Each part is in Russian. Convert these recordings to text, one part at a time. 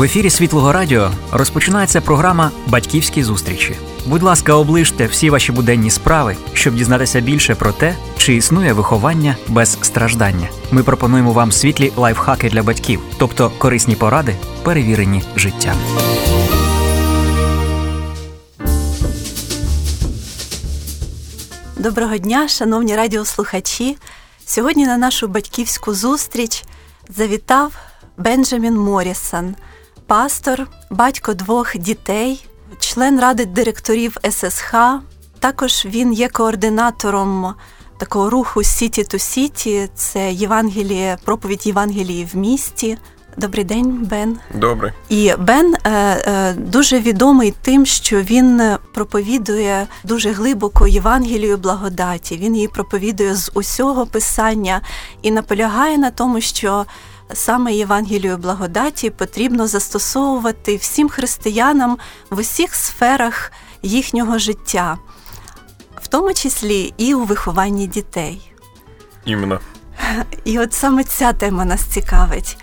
В ефірі Світлого Радіо розпочинається програма Батьківські зустрічі. Будь ласка, оближте всі ваші буденні справи, щоб дізнатися більше про те, чи існує виховання без страждання. Ми пропонуємо вам світлі лайфхаки для батьків, тобто корисні поради, перевірені життям. Доброго дня, шановні радіослухачі. Сьогодні на нашу батьківську зустріч завітав Бенджамін Морісон, пастор, батько двох дітей, член ради директорів ССХ. Також він є координатором такого руху Сіті ту Сіті. Це Євангеліє, проповідь Євангелії в місті. Добрий день, Бен. Добрий. І Бен е, е, дуже відомий тим, що він проповідує дуже глибоко Євангелію благодаті. Він її проповідує з усього писання і наполягає на тому, що саме Євангелію благодаті потрібно застосовувати всім християнам в усіх сферах їхнього життя, в тому числі і у вихованні дітей. Іменно. І от саме ця тема нас цікавить.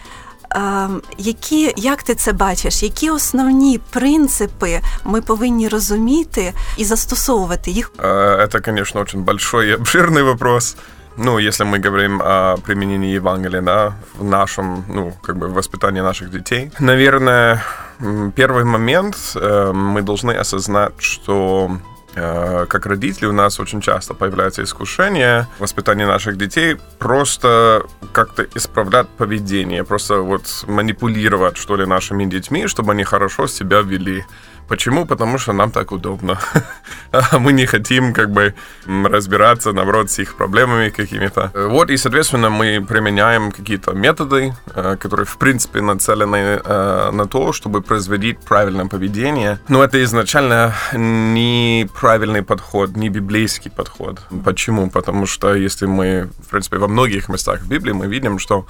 Які, як ти це бачиш, які основні принципи ми повинні розуміти і застосовувати їх? Это, конечно, очень большой и обширный вопрос. Ну, если мы говорим о применении Евангелия, да, в нашем, ну, как бы, воспитании наших детей, наверное, первый момент э, мы должны осознать, что Э, как родители у нас очень часто появляется искушение в воспитании наших детей просто как-то исправлять поведение, просто вот манипулировать, что ли, нашими детьми, чтобы они хорошо себя вели. Почему? Потому что нам так удобно. А мы не хотим как бы разбираться, наоборот, с их проблемами какими-то. Вот, и, соответственно, мы применяем какие-то методы, э, которые, в принципе, нацелены э, на то, чтобы производить правильное поведение. Но это изначально не правильный подход, не библейский подход. Почему? Потому что если мы, в принципе, во многих местах в Библии мы видим, что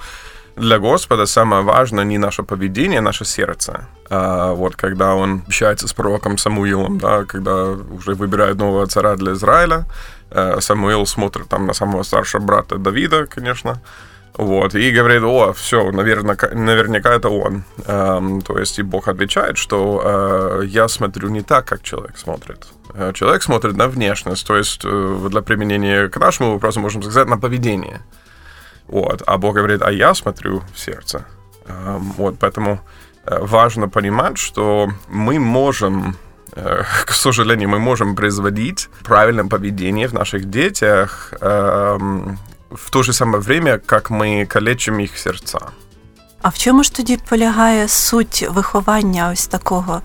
для Господа самое важное не наше поведение, а наше сердце. А вот когда он общается с пророком Самуилом, да, когда уже выбирает нового царя для Израиля, э, Самуил смотрит там на самого старшего брата Давида, конечно, вот, и говорит, о, все, наверняка, наверняка это он. Эм, то есть и Бог отвечает, что э, я смотрю не так, как человек смотрит. Э, человек смотрит на внешность, то есть э, для применения к нашему вопросу можем сказать на поведение. Вот. А Бог говорит, а я смотрю в сердце. Вот, поэтому э, важно понимать, что мы можем э, к сожалению, мы можем производить правильное поведение в наших детях в то же самое время, как мы калечим їх серця. А в чому ж тоді полягає суть виховання ось такого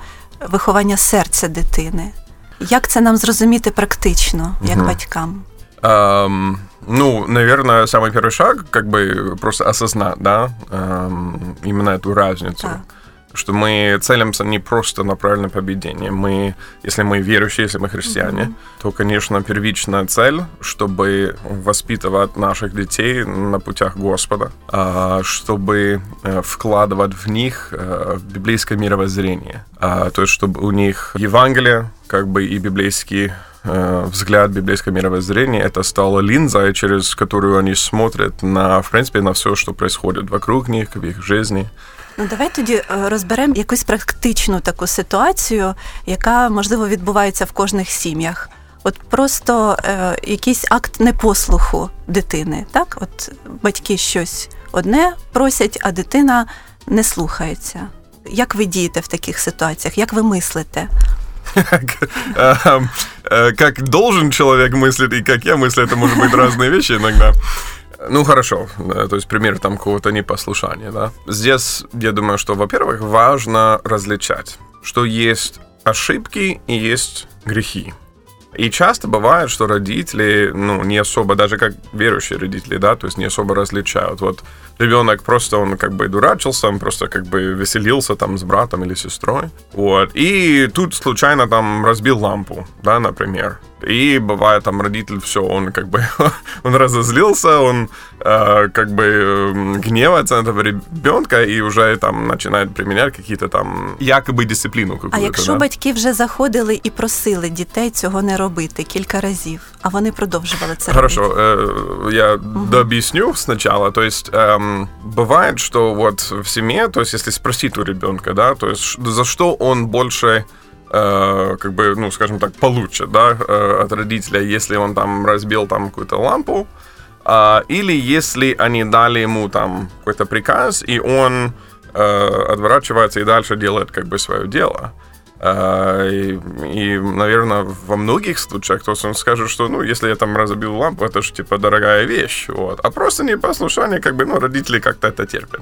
виховання серця дитини? Як це нам зрозуміти практично, як угу. батькам? Um, ну, наверное, самый первый шаг, как бы просто осознать, да, um, именно эту разницу. Так. Что мы целимся не просто на правильное поведение. Мы, если мы верующие, если мы христиане, mm-hmm. то, конечно, первичная цель, чтобы воспитывать наших детей на путях Господа, чтобы э, вкладывать в них э, библейское мировоззрение. То есть, чтобы у них Евангелие, как бы и библейские взгляд библейского мировоззрения, это стало линзой, через которую они смотрят на, в принципе, на все, що происходит вокруг них, в їх житті. Ну, давай тоді е, розберемо якусь практичну таку ситуацію, яка можливо відбувається в кожних сім'ях. От просто е, якийсь акт непослуху дитини. Так, от батьки щось одне просять, а дитина не слухається. Як ви дієте в таких ситуаціях? Як ви мислите? Э, как должен человек мыслить и как я мыслю, это может быть разные вещи иногда. Ну, хорошо. То есть пример там какого-то непослушания, да. Здесь, я думаю, что, во-первых, важно различать, что есть ошибки и есть грехи. И часто бывает, что родители, ну, не особо, даже как верующие родители, да, то есть не особо различают. Вот ребенок просто, он как бы дурачился, он просто как бы веселился там с братом или сестрой. Вот. И тут случайно там разбил лампу, да, например. И бывает там родитель, все, он как бы, он разозлился, он э, как бы э, гневается на этого ребенка и уже там начинает применять какие-то там якобы дисципліну. А якщо да? батьки вже заходили і просили дітей цього не робити кілька разів, а вони продовжували це Хорошо, робити? Э, я угу. дообъясню сначала. То есть эм, бывает, что вот в семье, то есть если спросить у ребенка, да, то есть за что он больше Э, как бы, ну, скажем так, получше, да, э, от родителя, если он там разбил там какую-то лампу, э, или если они дали ему там какой-то приказ, и он э, отворачивается и дальше делает как бы свое дело. И, и, наверное, во многих случаях то есть он скажет, что, ну, если я там разобил лампу, это же, типа, дорогая вещь, вот. А просто непослушание, как бы, ну, родители как-то это терпят.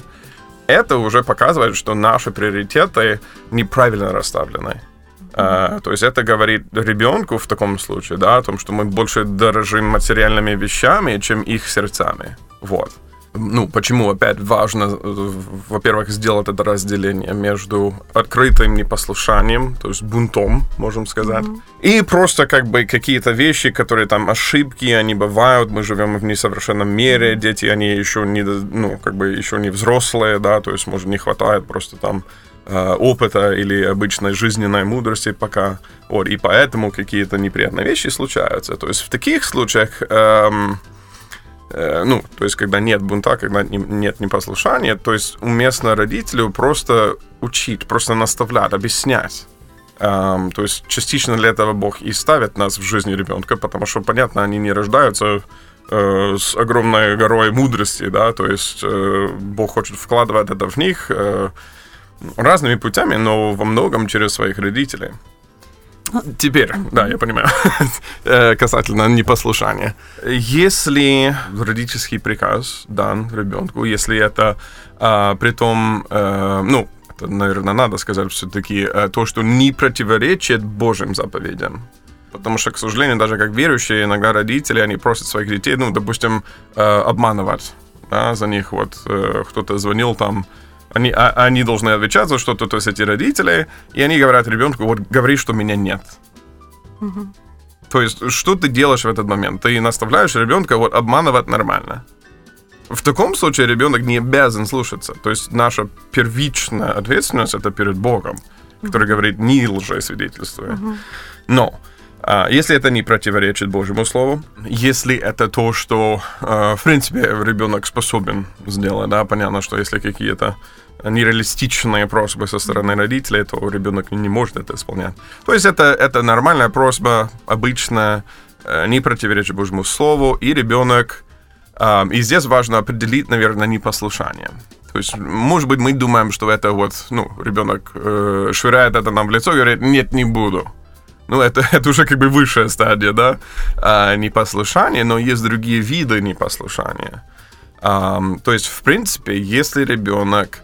Это уже показывает, что наши приоритеты неправильно расставлены. А, то есть это говорит ребенку в таком случае, да, о том, что мы больше дорожим материальными вещами, чем их сердцами. Вот. Ну, почему опять важно, во-первых, сделать это разделение между открытым непослушанием, то есть бунтом, можем сказать, mm-hmm. и просто как бы какие-то вещи, которые там ошибки, они бывают, мы живем в несовершенном мире, дети, они еще не, ну, как бы еще не взрослые, да, то есть, может, не хватает просто там Э, опыта или обычной жизненной мудрости пока. Вот, и поэтому какие-то неприятные вещи случаются. То есть в таких случаях, эм, э, ну, то есть когда нет бунта, когда не, нет непослушания, то есть уместно родителю просто учить, просто наставлять, объяснять. Um, то есть частично для этого Бог и ставит нас в жизни ребенка, потому что, понятно, они не рождаются э, с огромной горой мудрости, да, то есть э, Бог хочет вкладывать это в них, э, разными путями, но во многом через своих родителей. Теперь, да, я понимаю, э, касательно непослушания. Если родительский приказ дан ребенку, если это а, при том, а, ну, это, наверное, надо сказать все-таки, а, то, что не противоречит Божьим заповедям. Потому что, к сожалению, даже как верующие, иногда родители, они просят своих детей, ну, допустим, обманывать да, за них. Вот кто-то звонил там, они, а, они должны отвечать за что-то, то есть эти родители, и они говорят ребенку, вот говори, что меня нет. Угу. То есть, что ты делаешь в этот момент? Ты наставляешь ребенка вот обманывать нормально. В таком случае ребенок не обязан слушаться. То есть наша первичная ответственность это перед Богом, который говорит не лжи свидетельствуя. Но а, если это не противоречит Божьему Слову, если это то, что, а, в принципе, ребенок способен сделать, да, понятно, что если какие-то нереалистичные просьбы со стороны родителей, то ребенок не может это исполнять. То есть это, это нормальная просьба, обычная, э, не противоречит Божьему Слову, и ребенок... И здесь важно определить, наверное, непослушание. То есть, может быть, мы думаем, что это вот, ну, ребенок э, швыряет это нам в лицо и говорит, нет, не буду. Ну, это, это уже как бы высшая стадия, да, а, непослушания, но есть другие виды непослушания. А, то есть, в принципе, если ребенок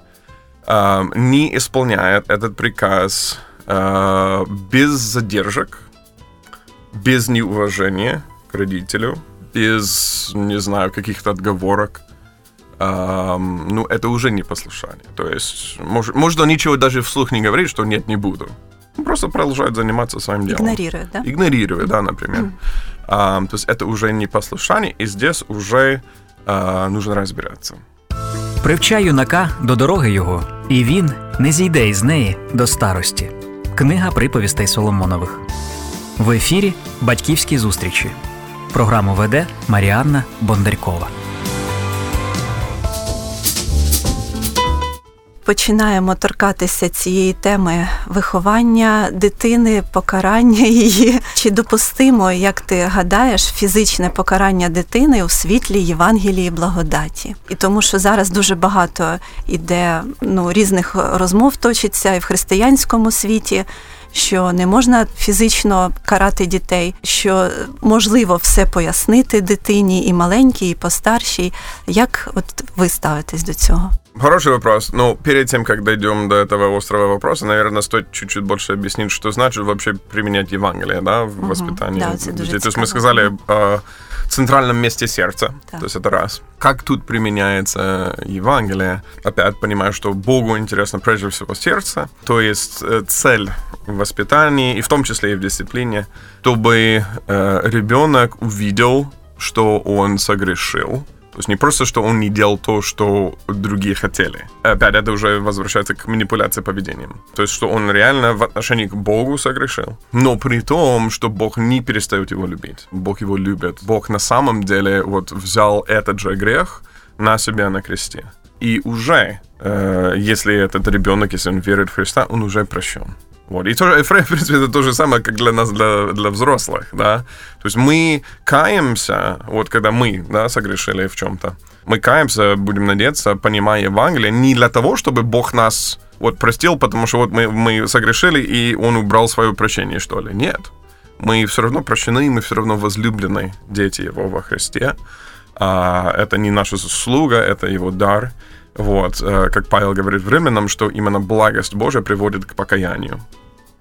а, не исполняет этот приказ а, без задержек, без неуважения к родителю, без, не знаю, каких-то отговорок, Um, ну, это уже не послушание. То есть, может, может, он ничего даже вслух не говорит, что нет, не буду. Он просто продолжает заниматься своим делом. Игнорирует, да? Игнорирует, да, например. Mm. Um, то есть, это уже не послушание, и здесь уже uh, нужно разбираться. Привчай юнака до дороги його, і він не зійде із неї до старості. Книга приповістей Соломонових. В ефірі Батьківські зустрічі. Програму веде Маріанна Бондарькова. Починаємо торкатися цієї теми виховання дитини, покарання її. Чи допустимо, як ти гадаєш, фізичне покарання дитини у світлі Євангелії благодаті? І тому, що зараз дуже багато іде ну, різних розмов точиться і в християнському світі. Що не можна фізично карати дітей, що можливо все пояснити дитині і маленькій, і постаршій. Як от ви ставитесь до цього? Хороший вопрос. Ну, перед тем, как дойдем до этого острого вопроса, наверное, стоит чуть-чуть больше объяснить, что значит вообще применять Евангелие, да, в угу. воспитании да, детей. То есть мы сказали о центральном месте сердца. Да. То есть это раз. Как тут применяется Евангелие? Опять понимаю, что Богу интересно прежде всего сердце, то есть э, цель в воспитании, и в том числе и в дисциплине, чтобы э, ребенок увидел, что он согрешил, то есть не просто, что он не делал то, что другие хотели. Опять это уже возвращается к манипуляции поведением. То есть, что он реально в отношении к Богу согрешил. Но при том, что Бог не перестает его любить. Бог его любит. Бог на самом деле вот взял этот же грех на себя на кресте. И уже, э, если этот ребенок, если он верит в Христа, он уже прощен. Вот. И тоже, в принципе, это то же самое, как для нас, для, для взрослых, да. То есть мы каемся, вот когда мы, да, согрешили в чем-то, мы каемся, будем надеяться, понимая Евангелие, не для того, чтобы Бог нас вот простил, потому что вот мы, мы согрешили, и Он убрал свое прощение, что ли. Нет. Мы все равно прощены, мы все равно возлюблены дети Его во Христе. А, это не наша заслуга, это Его дар. Вот, э, как Павел говорит в Римлянам, что именно благость Божия приводит к покаянию.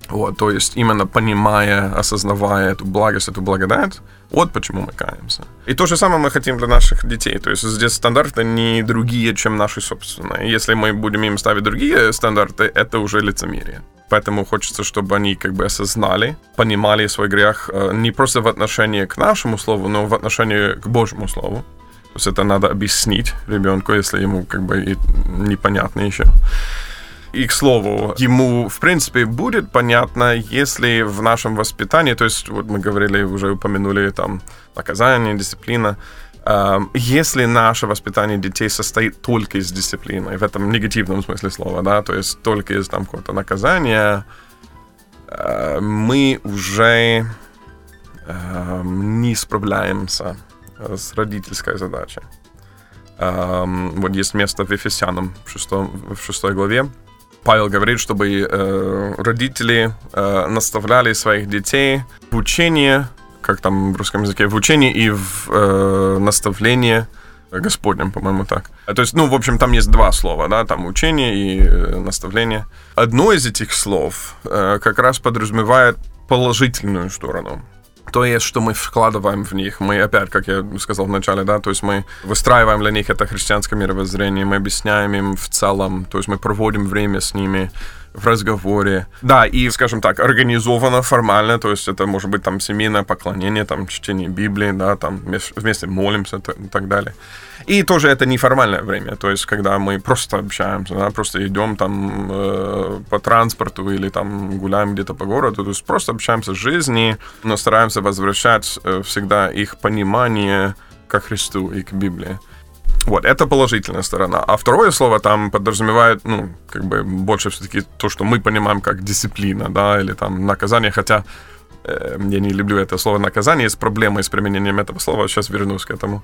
Вот, то есть именно понимая, осознавая эту благость, эту благодать, вот почему мы каемся. И то же самое мы хотим для наших детей. То есть здесь стандарты не другие, чем наши собственные. Если мы будем им ставить другие стандарты, это уже лицемерие. Поэтому хочется, чтобы они как бы осознали, понимали свой грех э, не просто в отношении к нашему слову, но в отношении к Божьему слову. То есть это надо объяснить ребенку, если ему как бы непонятно еще. И, к слову, ему, в принципе, будет понятно, если в нашем воспитании, то есть, вот мы говорили, уже упомянули там наказание, дисциплина, э, если наше воспитание детей состоит только из дисциплины, в этом негативном смысле слова, да, то есть только из там какого-то наказания, э, мы уже э, не справляемся с родительской задачей. Um, вот есть место в Ефесянам в, шестом, в шестой главе. Павел говорит, чтобы э, родители э, наставляли своих детей в учении, как там в русском языке, в учении и в э, наставлении Господнем, по-моему, так. То есть, ну, в общем, там есть два слова, да, там учение и э, наставление. Одно из этих слов э, как раз подразумевает положительную сторону то есть, что мы вкладываем в них. Мы опять, как я сказал вначале, да, то есть мы выстраиваем для них это христианское мировоззрение, мы объясняем им в целом, то есть мы проводим время с ними, в разговоре. Да, и, скажем так, организовано формально, то есть это может быть там семейное поклонение, там чтение Библии, да, там вместе молимся и так далее. И тоже это неформальное время, то есть когда мы просто общаемся, да, просто идем там э, по транспорту или там гуляем где-то по городу, то есть просто общаемся с жизнью, но стараемся возвращать э, всегда их понимание к Христу и к Библии. Вот, это положительная сторона. А второе слово там подразумевает, ну, как бы больше все-таки то, что мы понимаем как дисциплина, да, или там наказание, хотя э, я не люблю это слово наказание, есть проблемы с применением этого слова, сейчас вернусь к этому.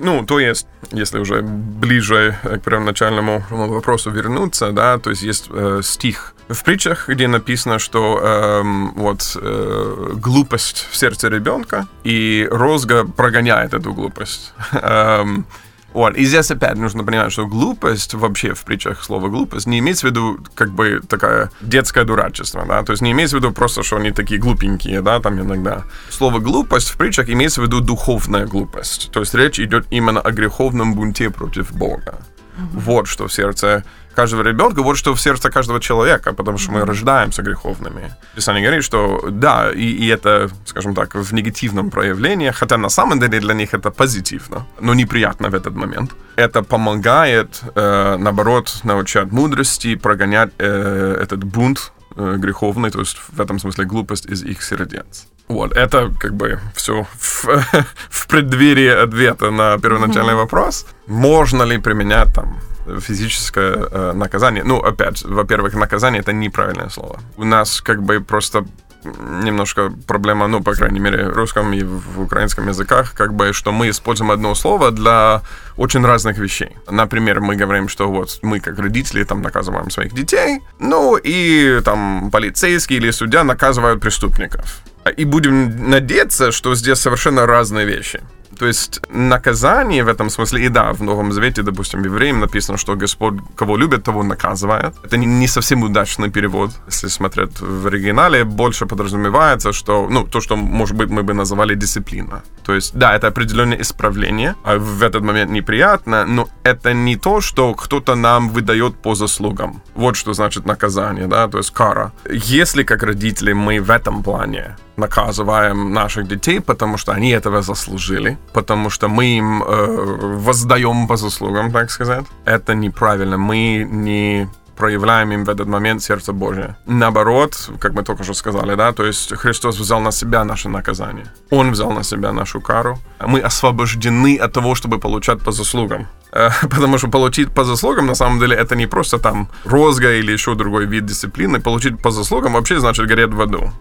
Ну, то есть, если уже ближе к первоначальному вопросу вернуться, да, то есть есть э, стих в притчах, где написано, что э, вот э, глупость в сердце ребенка, и розга прогоняет эту глупость. Вот. И здесь опять нужно понимать, что глупость вообще в притчах слово глупость не имеется в виду как бы такая детское дурачество, да, то есть не имеется в виду просто, что они такие глупенькие, да, там иногда. Слово глупость в притчах имеется в виду духовная глупость, то есть речь идет именно о греховном бунте против Бога. Mm-hmm. Вот что в сердце каждого ребенка, вот что в сердце каждого человека, потому что мы рождаемся греховными. Писание говорит, что да, и, и это, скажем так, в негативном проявлении, хотя на самом деле для них это позитивно, но неприятно в этот момент. Это помогает, э, наоборот, научать мудрости, прогонять э, этот бунт э, греховный, то есть в этом смысле глупость из их сердец. Вот, это как бы все в, в преддверии ответа на первоначальный mm-hmm. вопрос. Можно ли применять там физическое э, наказание. Ну, опять, во-первых, наказание это неправильное слово. У нас как бы просто немножко проблема, ну, по крайней мере, в русском и в украинском языках, как бы, что мы используем одно слово для очень разных вещей. Например, мы говорим, что вот мы, как родители, там, наказываем своих детей, ну, и там полицейские или судья наказывают преступников. И будем надеяться, что здесь совершенно разные вещи. То есть наказание в этом смысле, и да, в Новом Завете, допустим, евреям написано, что Господь кого любит, того наказывает. Это не совсем удачный перевод, если смотреть в оригинале, больше подразумевается, что, ну, то, что, может быть, мы бы называли дисциплина. То есть, да, это определенное исправление, а в этот момент неприятно, но это не то, что кто-то нам выдает по заслугам. Вот что значит наказание, да, то есть кара. Если как родители мы в этом плане наказываем наших детей, потому что они этого заслужили, потому что мы им э, воздаем по заслугам, так сказать. Это неправильно. Мы не проявляем им в этот момент сердце Божие. Наоборот, как мы только что сказали, да, то есть Христос взял на себя наше наказание. Он взял на себя нашу кару. Мы освобождены от того, чтобы получать по заслугам. Э, потому что получить по заслугам, на самом деле, это не просто там розга или еще другой вид дисциплины. Получить по заслугам вообще значит гореть в аду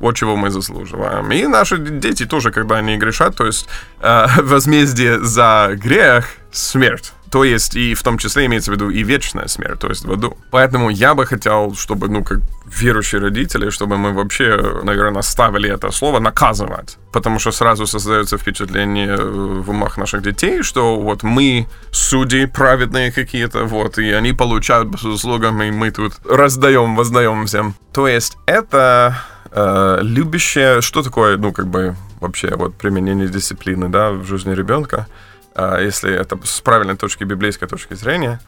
вот чего мы заслуживаем. И наши дети тоже, когда они грешат, то есть э, возмездие за грех — смерть. То есть, и в том числе имеется в виду и вечная смерть, то есть в аду. Поэтому я бы хотел, чтобы, ну, как верующие родители, чтобы мы вообще, наверное, ставили это слово «наказывать». Потому что сразу создается впечатление в умах наших детей, что вот мы судьи праведные какие-то, вот, и они получают по заслугам, и мы тут раздаем, воздаем всем. То есть это э, любящее, что такое, ну, как бы, вообще, вот, применение дисциплины, да, в жизни ребенка, э, если это с правильной точки, библейской точки зрения,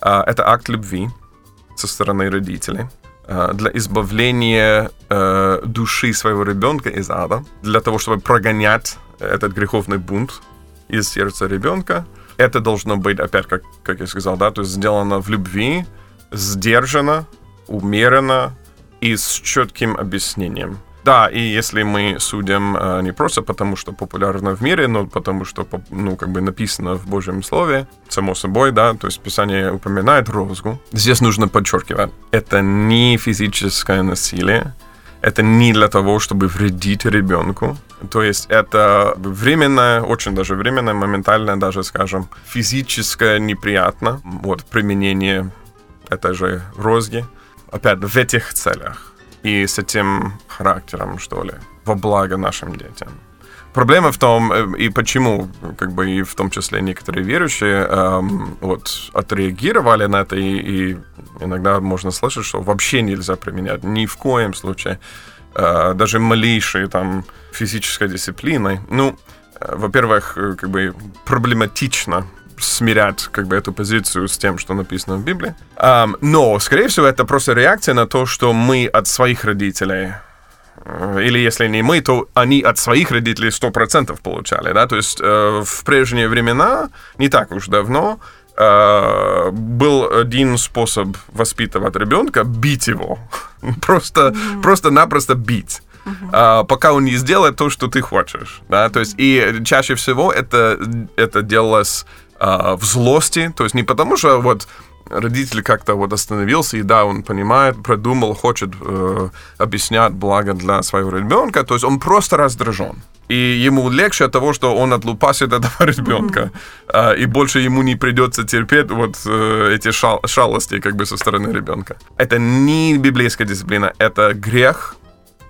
э, это акт любви со стороны родителей для избавления души своего ребенка из ада, для того, чтобы прогонять этот греховный бунт из сердца ребенка. Это должно быть, опять, как, как я сказал, да, то есть сделано в любви, сдержанно, умеренно, и с четким объяснением. Да, и если мы судим э, не просто потому, что популярно в мире, но потому, что, ну, как бы написано в Божьем Слове, само собой, да, то есть Писание упоминает розгу. Здесь нужно подчеркивать, это не физическое насилие, это не для того, чтобы вредить ребенку. То есть это временное, очень даже временное, моментальное даже, скажем, физическое неприятно, вот, применение этой же розги опять в этих целях и с этим характером, что ли, во благо нашим детям. Проблема в том, э, и почему, как бы, и в том числе некоторые верующие эм, вот, отреагировали на это, и, и иногда можно слышать, что вообще нельзя применять, ни в коем случае, э, даже малейшей там физической дисциплиной. Ну, э, во-первых, э, как бы проблематично смирять как бы эту позицию с тем, что написано в Библии. Um, но, скорее всего, это просто реакция на то, что мы от своих родителей э, или если не мы, то они от своих родителей 100% получали, да, то есть э, в прежние времена, не так уж давно, э, был один способ воспитывать ребенка, бить его, просто, mm-hmm. просто-напросто бить. Uh-huh. Uh, пока он не сделает то, что ты хочешь, да, то есть и чаще всего это это делалось э, в злости, то есть не потому что вот родитель как-то вот остановился, и да, он понимает, продумал, хочет э, объяснять благо для своего ребенка, то есть он просто раздражен. И ему легче от того, что он отлупасит этого ребенка, mm-hmm. э, и больше ему не придется терпеть вот э, эти шал- шалости как бы со стороны ребенка. Это не библейская дисциплина, это грех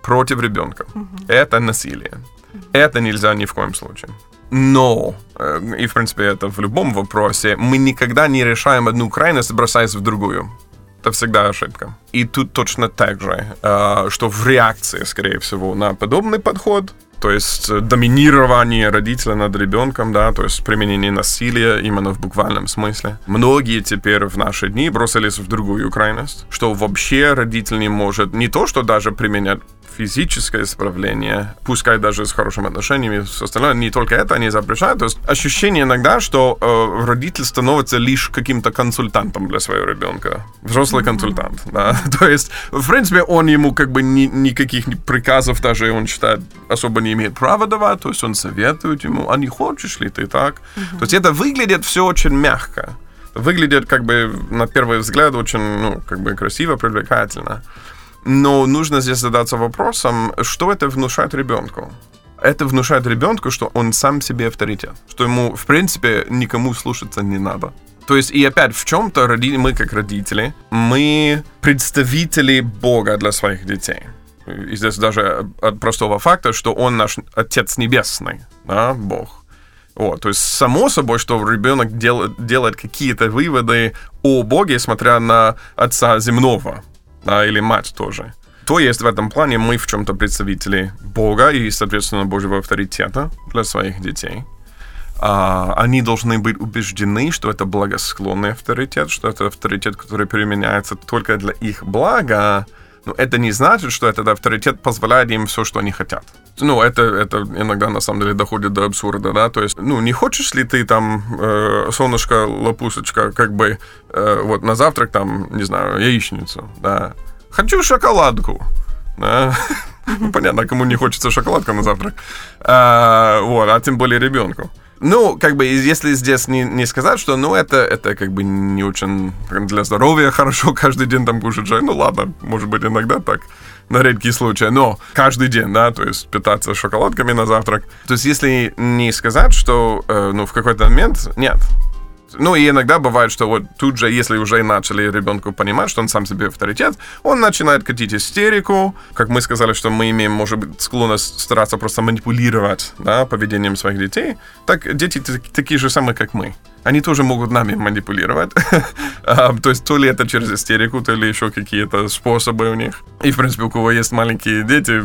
против ребенка. Mm-hmm. Это насилие. Mm-hmm. Это нельзя ни в коем случае. Но, э, и в принципе это в любом вопросе, мы никогда не решаем одну крайность, бросаясь в другую. Это всегда ошибка. И тут точно так же, э, что в реакции, скорее всего, на подобный подход, то есть доминирование родителя над ребенком, да, то есть применение насилия именно в буквальном смысле. Многие теперь в наши дни бросились в другую крайность, что вообще родитель не может не то, что даже применять физическое исправление, пускай даже с хорошими отношениями, все остальное, не только это они запрещают. То есть ощущение иногда, что э, родитель становится лишь каким-то консультантом для своего ребенка. Взрослый mm-hmm. консультант, да. То есть, в принципе, он ему как бы ни, никаких приказов даже, он считает, особо не имеет права давать, то есть он советует ему, а не хочешь ли ты так? Mm-hmm. То есть это выглядит все очень мягко. Выглядит как бы на первый взгляд очень, ну, как бы красиво, привлекательно. Но нужно здесь задаться вопросом, что это внушает ребенку? Это внушает ребенку, что он сам себе авторитет, что ему, в принципе, никому слушаться не надо. То есть, и опять, в чем-то мы, как родители, мы представители Бога для своих детей. И здесь даже от простого факта, что Он наш Отец Небесный, да, Бог. Вот, то есть само собой, что ребенок дел, делает какие-то выводы о Боге, смотря на отца земного, да, или мать тоже. То есть в этом плане мы в чем-то представители Бога и, соответственно, Божьего авторитета для своих детей. А, они должны быть убеждены, что это благосклонный авторитет, что это авторитет, который применяется только для их блага, но это не значит, что этот авторитет позволяет им все, что они хотят. Ну, это, это иногда на самом деле доходит до абсурда, да, то есть, ну, не хочешь ли ты там, э, солнышко, лопусочка, как бы, э, вот на завтрак там, не знаю, яичницу, да, хочу шоколадку, да, ну, понятно, кому не хочется шоколадка на завтрак, а, вот, а тем более ребенку. Ну, как бы, если здесь не, не сказать, что, ну, это, это как бы не очень для здоровья хорошо каждый день там кушать чай, ну, ладно, может быть, иногда так, на редкий случай, но каждый день, да, то есть питаться шоколадками на завтрак. То есть если не сказать, что, э, ну, в какой-то момент, нет, ну, и иногда бывает, что вот тут же, если уже начали ребенку понимать, что он сам себе авторитет, он начинает катить истерику. Как мы сказали, что мы имеем, может быть, склонность стараться просто манипулировать да, поведением своих детей, так дети такие же самые, как мы они тоже могут нами манипулировать. А, то есть то ли это через истерику, то ли еще какие-то способы у них. И, в принципе, у кого есть маленькие дети,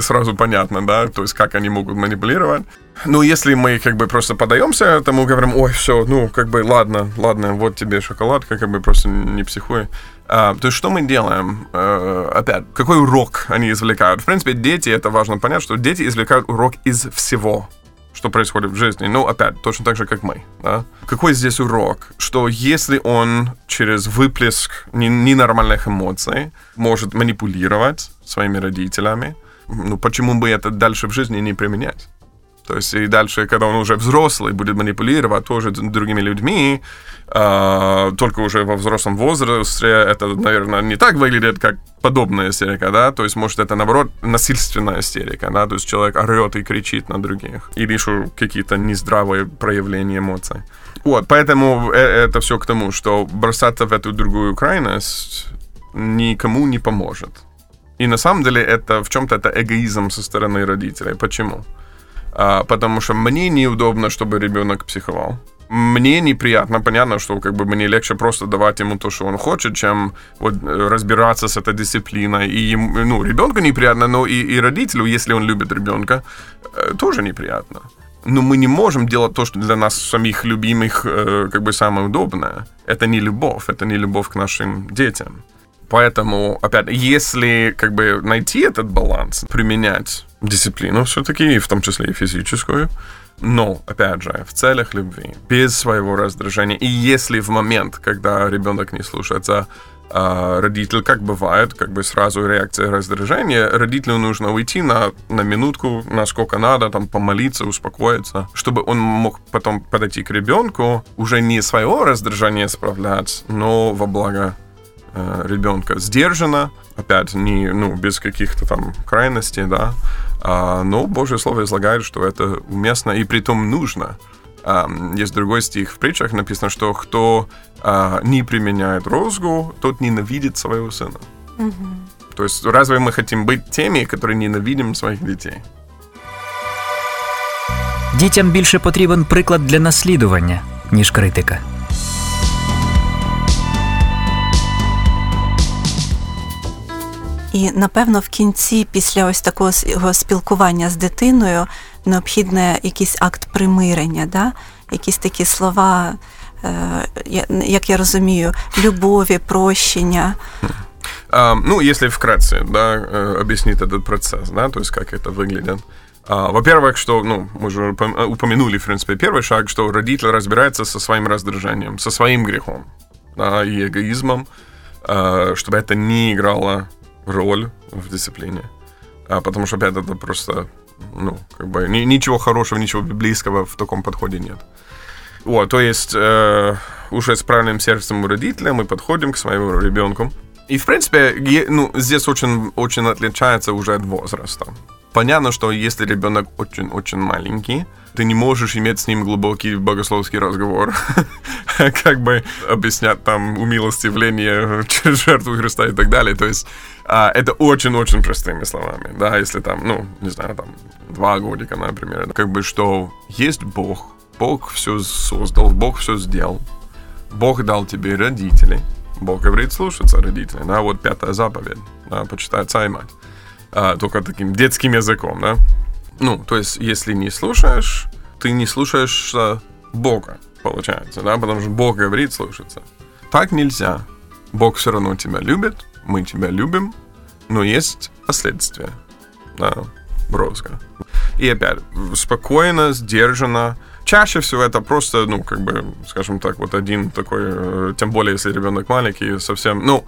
сразу понятно, да, то есть как они могут манипулировать. Ну, если мы как бы просто подаемся этому, говорим, ой, все, ну, как бы, ладно, ладно, вот тебе шоколадка, как бы просто не психуй. А, то есть что мы делаем? А, опять, какой урок они извлекают? В принципе, дети, это важно понять, что дети извлекают урок из всего что происходит в жизни. Ну, опять, точно так же, как мы. Да? Какой здесь урок? Что если он через выплеск ненормальных эмоций может манипулировать своими родителями, ну почему бы это дальше в жизни не применять? То есть и дальше, когда он уже взрослый, будет манипулировать тоже другими людьми, э, только уже во взрослом возрасте, это, наверное, не так выглядит, как подобная истерика, да, то есть, может, это, наоборот, насильственная истерика, да, то есть человек орет и кричит на других, или еще какие-то нездравые проявления эмоций. Вот, поэтому э, это все к тому, что бросаться в эту другую крайность никому не поможет. И на самом деле это в чем-то это эгоизм со стороны родителей. Почему? А, потому что мне неудобно, чтобы ребенок психовал. Мне неприятно, понятно, что как бы мне легче просто давать ему то, что он хочет, чем вот э, разбираться с этой дисциплиной. И ему, ну, ребенку неприятно, но и, и родителю, если он любит ребенка, э, тоже неприятно. Но мы не можем делать то, что для нас самих любимых э, как бы самое удобное. Это не любовь, это не любовь к нашим детям. Поэтому, опять, если как бы найти этот баланс, применять дисциплину все-таки, в том числе и физическую, но, опять же, в целях любви, без своего раздражения. И если в момент, когда ребенок не слушается, а, родитель, как бывает, как бы сразу реакция раздражения, родителю нужно уйти на, на минутку, насколько надо, там помолиться, успокоиться, чтобы он мог потом подойти к ребенку, уже не своего раздражения справлять, но во благо э, ребенка. Сдержанно, опять, не, ну, без каких-то там крайностей, да, а, но Божье Слово излагает, что это уместно и притом нужно. А, есть другой стих в притчах, написано, что кто а, не применяет розгу, тот ненавидит своего сына. Угу. То есть разве мы хотим быть теми, которые ненавидим своих детей? Дітям більше потрібен приклад для наслідування, ніж критика. І напевно в кінці, після ось такого спілкування з дитиною, необхідне якийсь акт примирення, да? якісь такі слова, як я розумію, любові, прощення. А, ну, если вкратце, да, объяснить этот процесс, да, то есть как это выглядит. А, во-первых, что, ну, мы уже упомянули, в принципе, первый шаг, что родитель разбирается со своим раздражением, со своим грехом, да, и эгоизмом, а, чтобы это не играло роль в дисциплине. А, потому что, опять, это просто, ну, как бы, ни, ничего хорошего, ничего библейского в таком подходе нет. Вот, то есть, э, уже с правильным сердцем у родителя мы подходим к своему ребенку. И, в принципе, ну, здесь очень, очень отличается уже от возраста. Понятно, что если ребенок очень-очень маленький, ты не можешь иметь с ним глубокий богословский разговор, как бы объяснять там умилостивление через жертву Христа и так далее. То есть а, это очень-очень простыми словами, да, если там, ну, не знаю, там, два годика, например, как бы, что есть Бог, Бог все создал, Бог все сделал, Бог дал тебе родителей, Бог говорит слушаться родителей, да, вот пятая заповедь, да, почитай отца и мать, а, только таким детским языком, да, ну, то есть, если не слушаешь, ты не слушаешь Бога, получается, да, потому что Бог говорит слушаться. Так нельзя. Бог все равно тебя любит, мы тебя любим, но есть последствия, да, броско. И опять, спокойно, сдержанно, чаще всего это просто, ну, как бы, скажем так, вот один такой, э, тем более, если ребенок маленький, совсем, ну,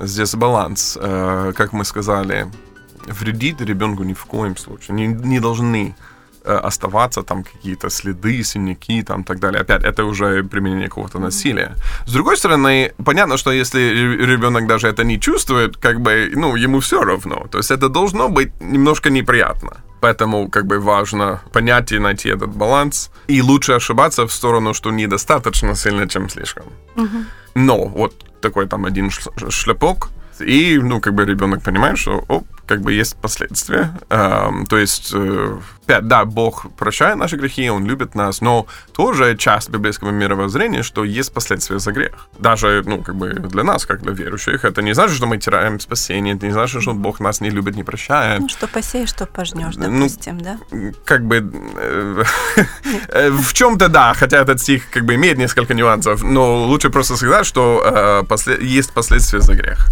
здесь баланс, э, как мы сказали, вредить ребенку ни в коем случае, не, не должны оставаться там какие-то следы, синяки там и так далее. Опять, это уже применение какого-то насилия. С другой стороны, понятно, что если ребенок даже это не чувствует, как бы, ну, ему все равно. То есть это должно быть немножко неприятно. Поэтому как бы важно понять и найти этот баланс. И лучше ошибаться в сторону, что недостаточно сильно, чем слишком. Угу. Но вот такой там один шляпок, и, ну, как бы ребенок понимает, что, оп, как бы есть последствия. Эм, то есть, э, да, Бог прощает наши грехи, Он любит нас, но тоже часть библейского мировоззрения, что есть последствия за грех. Даже, ну, как бы для нас, как для верующих, это не значит, что мы теряем спасение, это не значит, что Бог нас не любит, не прощает. Ну, что посеешь, что пожнешь, ну, допустим, ну, да? Как бы э, э, в чем-то да, хотя этот стих как бы имеет несколько нюансов, но лучше просто сказать, что есть последствия за грех.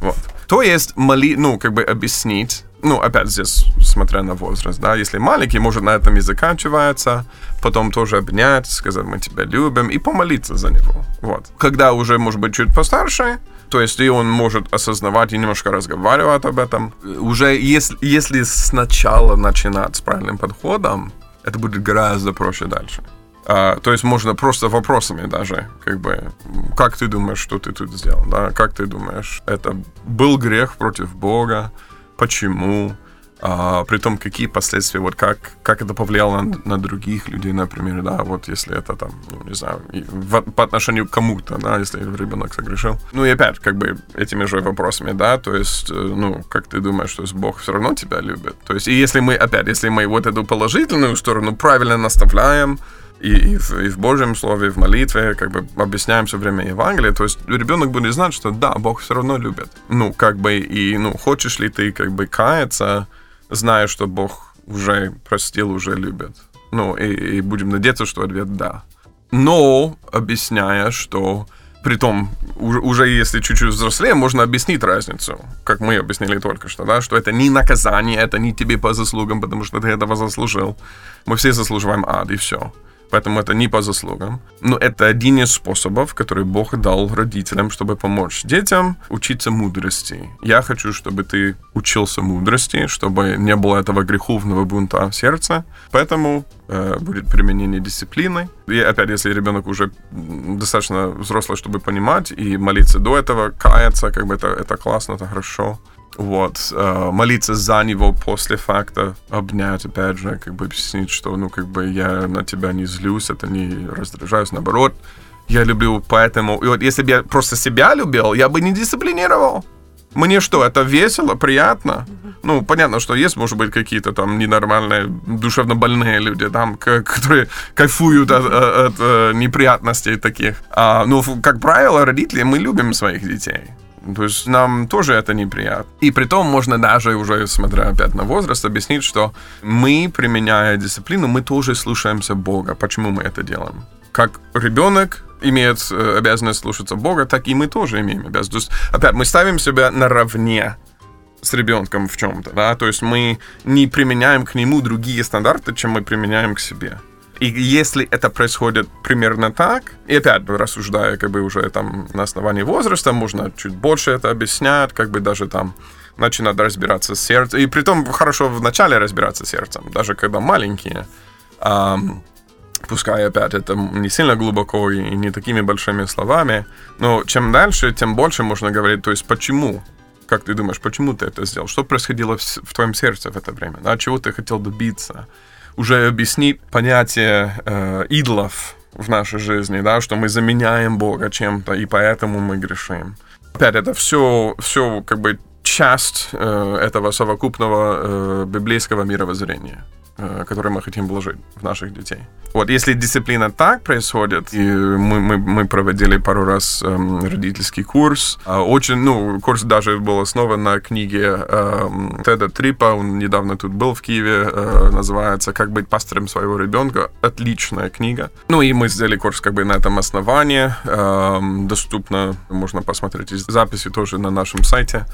Вот. То есть, моли, ну, как бы объяснить, ну, опять здесь, смотря на возраст, да, если маленький, может, на этом и заканчивается, потом тоже обнять, сказать, мы тебя любим, и помолиться за него, вот. Когда уже, может быть, чуть постарше, то есть и он может осознавать и немножко разговаривать об этом. Уже если, если сначала начинать с правильным подходом, это будет гораздо проще дальше. А, то есть можно просто вопросами даже, как бы, как ты думаешь, что ты тут сделал, да, как ты думаешь, это был грех против Бога, почему, а, при том, какие последствия, вот как, как это повлияло на, на других людей, например, да, вот если это там, ну, не знаю, в, по отношению к кому-то, да, если ребенок согрешил. Ну и опять, как бы, этими же вопросами, да, то есть, э, ну, как ты думаешь, что есть Бог все равно тебя любит? То есть, и если мы, опять, если мы вот эту положительную сторону правильно наставляем, и, и, в, и в Божьем Слове, и в молитве, как бы объясняем все время Евангелие, то есть ребенок будет знать, что да, Бог все равно любит. Ну, как бы, и, ну, хочешь ли ты, как бы, каяться, зная, что Бог уже простил, уже любит. Ну, и, и будем надеяться, что ответ да. Но, объясняя, что Притом, уже, уже если чуть-чуть взрослее, можно объяснить разницу, как мы объяснили только что, да, что это не наказание, это не тебе по заслугам, потому что ты этого заслужил. Мы все заслуживаем ад, и все поэтому это не по заслугам. Но это один из способов, который Бог дал родителям, чтобы помочь детям учиться мудрости. Я хочу, чтобы ты учился мудрости, чтобы не было этого греховного бунта в сердце. Поэтому э, будет применение дисциплины. И опять, если ребенок уже достаточно взрослый, чтобы понимать и молиться до этого, каяться, как бы это, это классно, это хорошо. Вот, э, молиться за него после факта, обнять, опять же, как бы объяснить, что, ну, как бы я на тебя не злюсь, это не раздражаюсь, наоборот, я люблю поэтому... И вот если бы я просто себя любил, я бы не дисциплинировал. Мне что, это весело, приятно? Ну, понятно, что есть, может быть, какие-то там ненормальные, душевно больные люди, там, которые кайфуют от, от, от э, неприятностей таких. А, ну, как правило, родители, мы любим своих детей. То есть нам тоже это неприятно. И при том можно даже уже, смотря опять на возраст, объяснить, что мы, применяя дисциплину, мы тоже слушаемся Бога. Почему мы это делаем? Как ребенок имеет э, обязанность слушаться Бога, так и мы тоже имеем обязанность. То есть, опять, мы ставим себя наравне с ребенком в чем-то, да, то есть мы не применяем к нему другие стандарты, чем мы применяем к себе. И если это происходит примерно так, и опять рассуждая как бы уже там на основании возраста, можно чуть больше это объяснять, как бы даже там начинать разбираться с сердцем. И при том хорошо вначале разбираться с сердцем, даже когда маленькие. Um, пускай опять это не сильно глубоко и не такими большими словами, но чем дальше, тем больше можно говорить, то есть почему Как ты думаешь, почему ты это сделал? Что происходило в, в твоем сердце в это время? Да? Чего ты хотел добиться? Уже объясни понятие э, идолов в нашей жизни, да, что мы заменяем Бога чем-то, и поэтому мы грешим. Опять, это все, все как бы часть э, этого совокупного э, библейского мировоззрения. Э, которые мы хотим вложить в наших детей. Вот если дисциплина так происходит, и мы, мы, мы проводили пару раз эм, родительский курс, э, очень, ну, курс даже был основан на книге эм, Теда Трипа, он недавно тут был в Киеве, э, называется «Как быть пастором своего ребенка». Отличная книга. Ну и мы сделали курс как бы на этом основании, эм, доступно, можно посмотреть записи тоже на нашем сайте.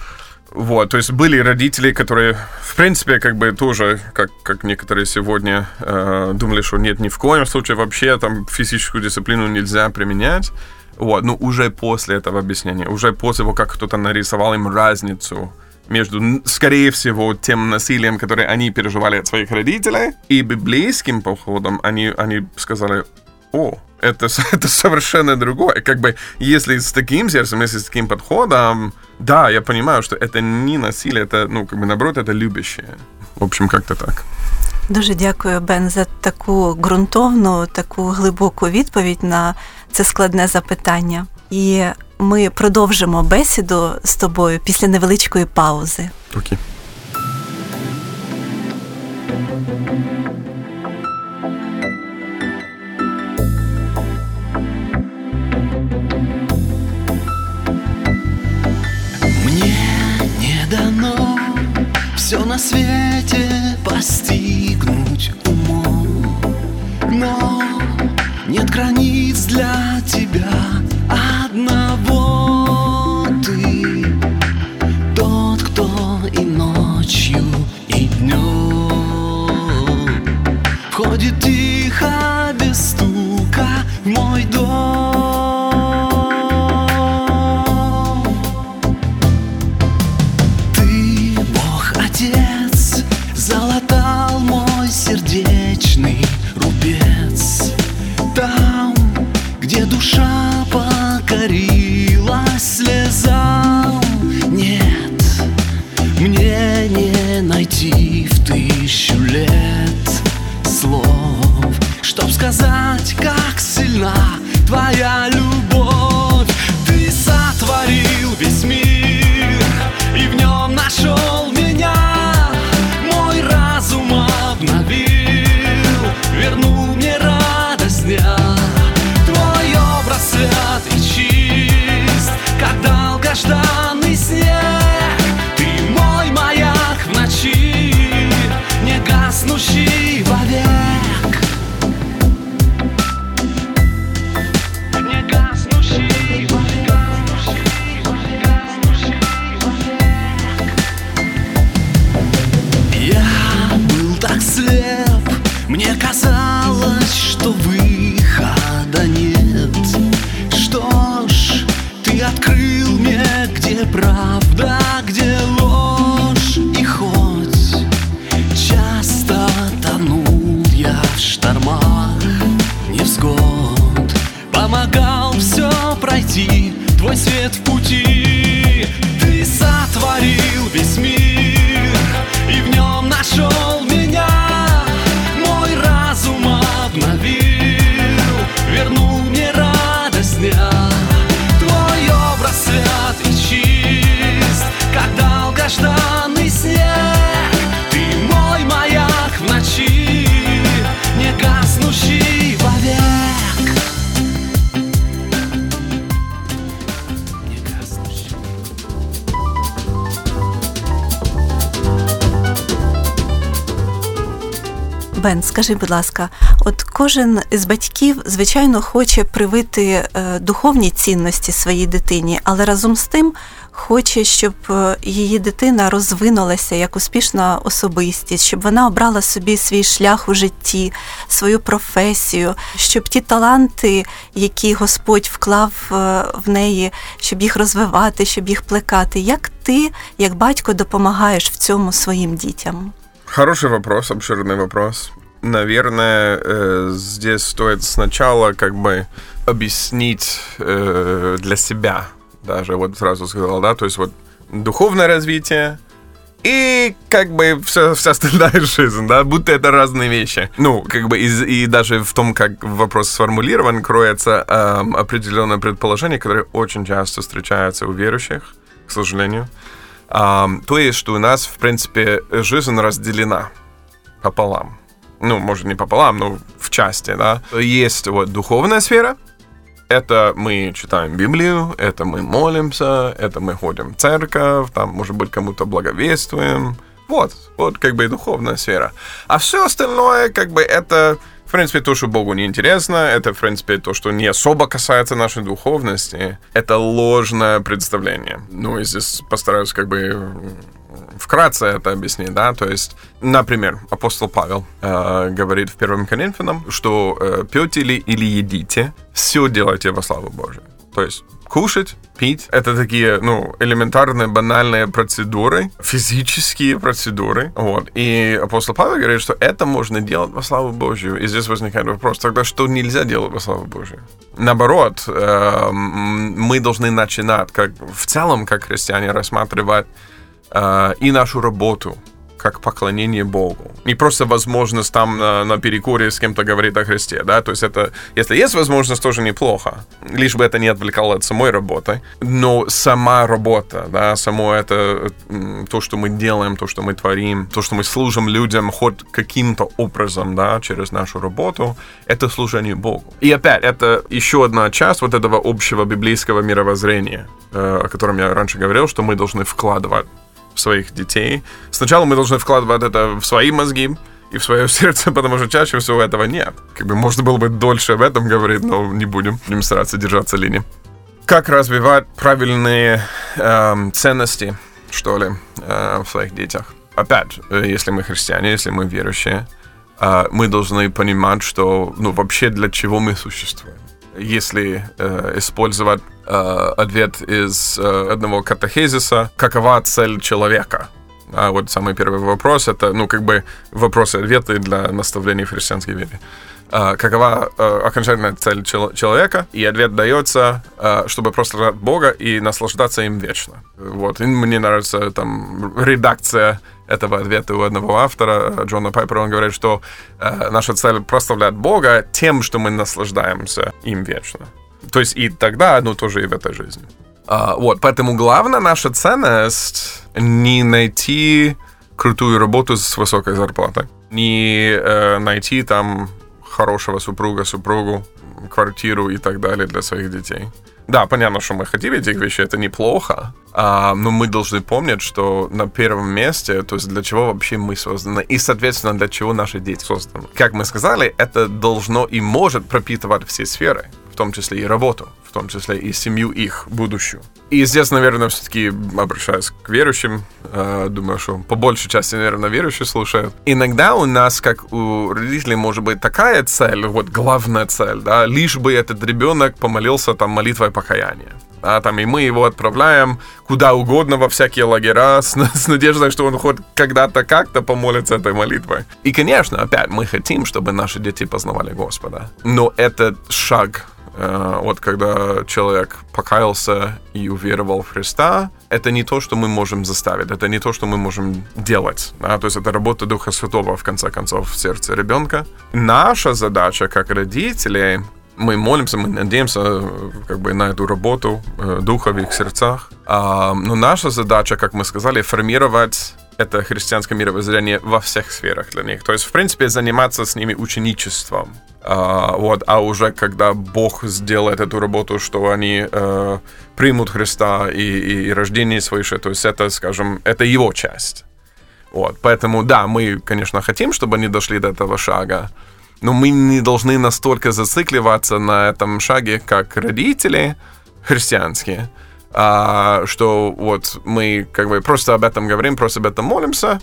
Вот, то есть были родители, которые, в принципе, как бы тоже, как, как некоторые сегодня э, думали, что нет, ни в коем случае вообще там физическую дисциплину нельзя применять. Вот, но уже после этого объяснения, уже после того, как кто-то нарисовал им разницу между, скорее всего, тем насилием, которое они переживали от своих родителей, и библейским походом, они, они сказали, о, это, это совершенно другое. Как бы, если с таким сердцем, если с таким подходом, да, я понимаю, что это не насилие, это, ну, как бы, наоборот, это любящее. В общем, как-то так. Дуже дякую, Бен, за таку ґрунтовну, таку глибоку відповідь на це складне запитання. І ми продовжимо бесіду з тобою після невеличкої паузи. Окей. Все на свете постигнуть умом. Но нет границ для тебя одного. Ты тот, кто и ночью, и днем Входит тихо, Бен, скажи, будь ласка, от кожен з батьків, звичайно, хоче привити е, духовні цінності своїй дитині, але разом з тим хоче, щоб е, її дитина розвинулася як успішна особистість, щоб вона обрала собі свій шлях у житті, свою професію, щоб ті таланти, які Господь вклав е, в неї, щоб їх розвивати, щоб їх плекати. Як ти, як батько, допомагаєш в цьому своїм дітям? Хороший вопрос, обширный вопрос. Наверное, э, здесь стоит сначала как бы объяснить э, для себя, даже вот сразу сказал, да, то есть вот духовное развитие, и как бы вся, вся остальная жизнь, да, будто это разные вещи. Ну, как бы и, и даже в том, как вопрос сформулирован, кроется эм, определенное предположение, которое очень часто встречается у верующих, к сожалению. Эм, то есть, что у нас, в принципе, жизнь разделена пополам. Ну, может, не пополам, но в части, да. Есть вот духовная сфера, это мы читаем Библию, это мы молимся, это мы ходим в церковь, там, может быть, кому-то благовествуем. Вот, вот как бы и духовная сфера. А все остальное, как бы, это, в принципе, то, что Богу не интересно, это, в принципе, то, что не особо касается нашей духовности. Это ложное представление. Ну, и здесь постараюсь, как бы, вкратце это объяснить, да, то есть, например, апостол Павел э, говорит в первом Коринфянам, что э, пьете ли или едите, все делайте во славу Божию. То есть кушать, пить. Это такие, ну, элементарные, банальные процедуры, физические процедуры. Вот. И апостол Павел говорит, что это можно делать во славу Божью. И здесь возникает вопрос, тогда что нельзя делать во славу Божью? Наоборот, э, мы должны начинать, как в целом, как христиане, рассматривать э, и нашу работу как поклонение Богу. Не просто возможность там на, на перекуре с кем-то говорить о Христе, да, то есть это, если есть возможность, тоже неплохо, лишь бы это не отвлекало от самой работы, но сама работа, да, само это, то, что мы делаем, то, что мы творим, то, что мы служим людям хоть каким-то образом, да, через нашу работу, это служение Богу. И опять, это еще одна часть вот этого общего библейского мировоззрения, э, о котором я раньше говорил, что мы должны вкладывать своих детей. Сначала мы должны вкладывать это в свои мозги и в свое сердце, потому что чаще всего этого нет. Как бы можно было бы дольше об этом говорить, но не будем. Будем стараться держаться линии. Как развивать правильные э, ценности, что ли, э, в своих детях? Опять, э, если мы христиане, если мы верующие, э, мы должны понимать, что, ну, вообще для чего мы существуем если э, использовать э, ответ из э, одного катехезиса, какова цель человека? А вот самый первый вопрос, это, ну, как бы вопросы-ответы для наставлений в христианской вере. Uh, какова uh, окончательная цель чел- человека, и ответ дается, uh, чтобы прославлять Бога и наслаждаться им вечно. Вот. И мне нравится там редакция этого ответа у одного автора, э, Джона Пайпера, он говорит, что э, наша цель прославлять Бога тем, что мы наслаждаемся им вечно. То есть и тогда, ну, тоже и в этой жизни. А, вот, поэтому главная наша ценность не найти крутую работу с высокой зарплатой, не э, найти там хорошего супруга, супругу, квартиру и так далее для своих детей. Да, понятно, что мы хотим этих вещей, это неплохо, а, но мы должны помнить, что на первом месте, то есть для чего вообще мы созданы, и, соответственно, для чего наши дети созданы. Как мы сказали, это должно и может пропитывать все сферы, в том числе и работу в том числе и семью их будущую. И здесь, наверное, все-таки обращаюсь к верующим, э, думаю, что по большей части, наверное, верующие слушают. Иногда у нас, как у родителей, может быть такая цель, вот главная цель, да, лишь бы этот ребенок помолился там молитвой покаяния. А там и мы его отправляем куда угодно во всякие лагеря с, с надеждой, что он хоть когда-то как-то помолится этой молитвой. И, конечно, опять мы хотим, чтобы наши дети познавали Господа. Но этот шаг вот когда человек покаялся и уверовал в Христа, это не то, что мы можем заставить, это не то, что мы можем делать. Да? То есть это работа Духа Святого, в конце концов, в сердце ребенка. Наша задача, как родителей, мы молимся, мы надеемся как бы на эту работу э, Духа в их сердцах. А, но наша задача, как мы сказали, формировать это христианское мировоззрение во всех сферах для них. То есть, в принципе, заниматься с ними ученичеством. А, вот, а уже когда Бог сделает эту работу, что они э, примут Христа и, и, и рождение свыше, то есть это, скажем, это его часть. Вот, поэтому, да, мы, конечно, хотим, чтобы они дошли до этого шага, но мы не должны настолько зацикливаться на этом шаге, как родители христианские, а, что вот мы как бы просто об этом говорим, просто об этом молимся,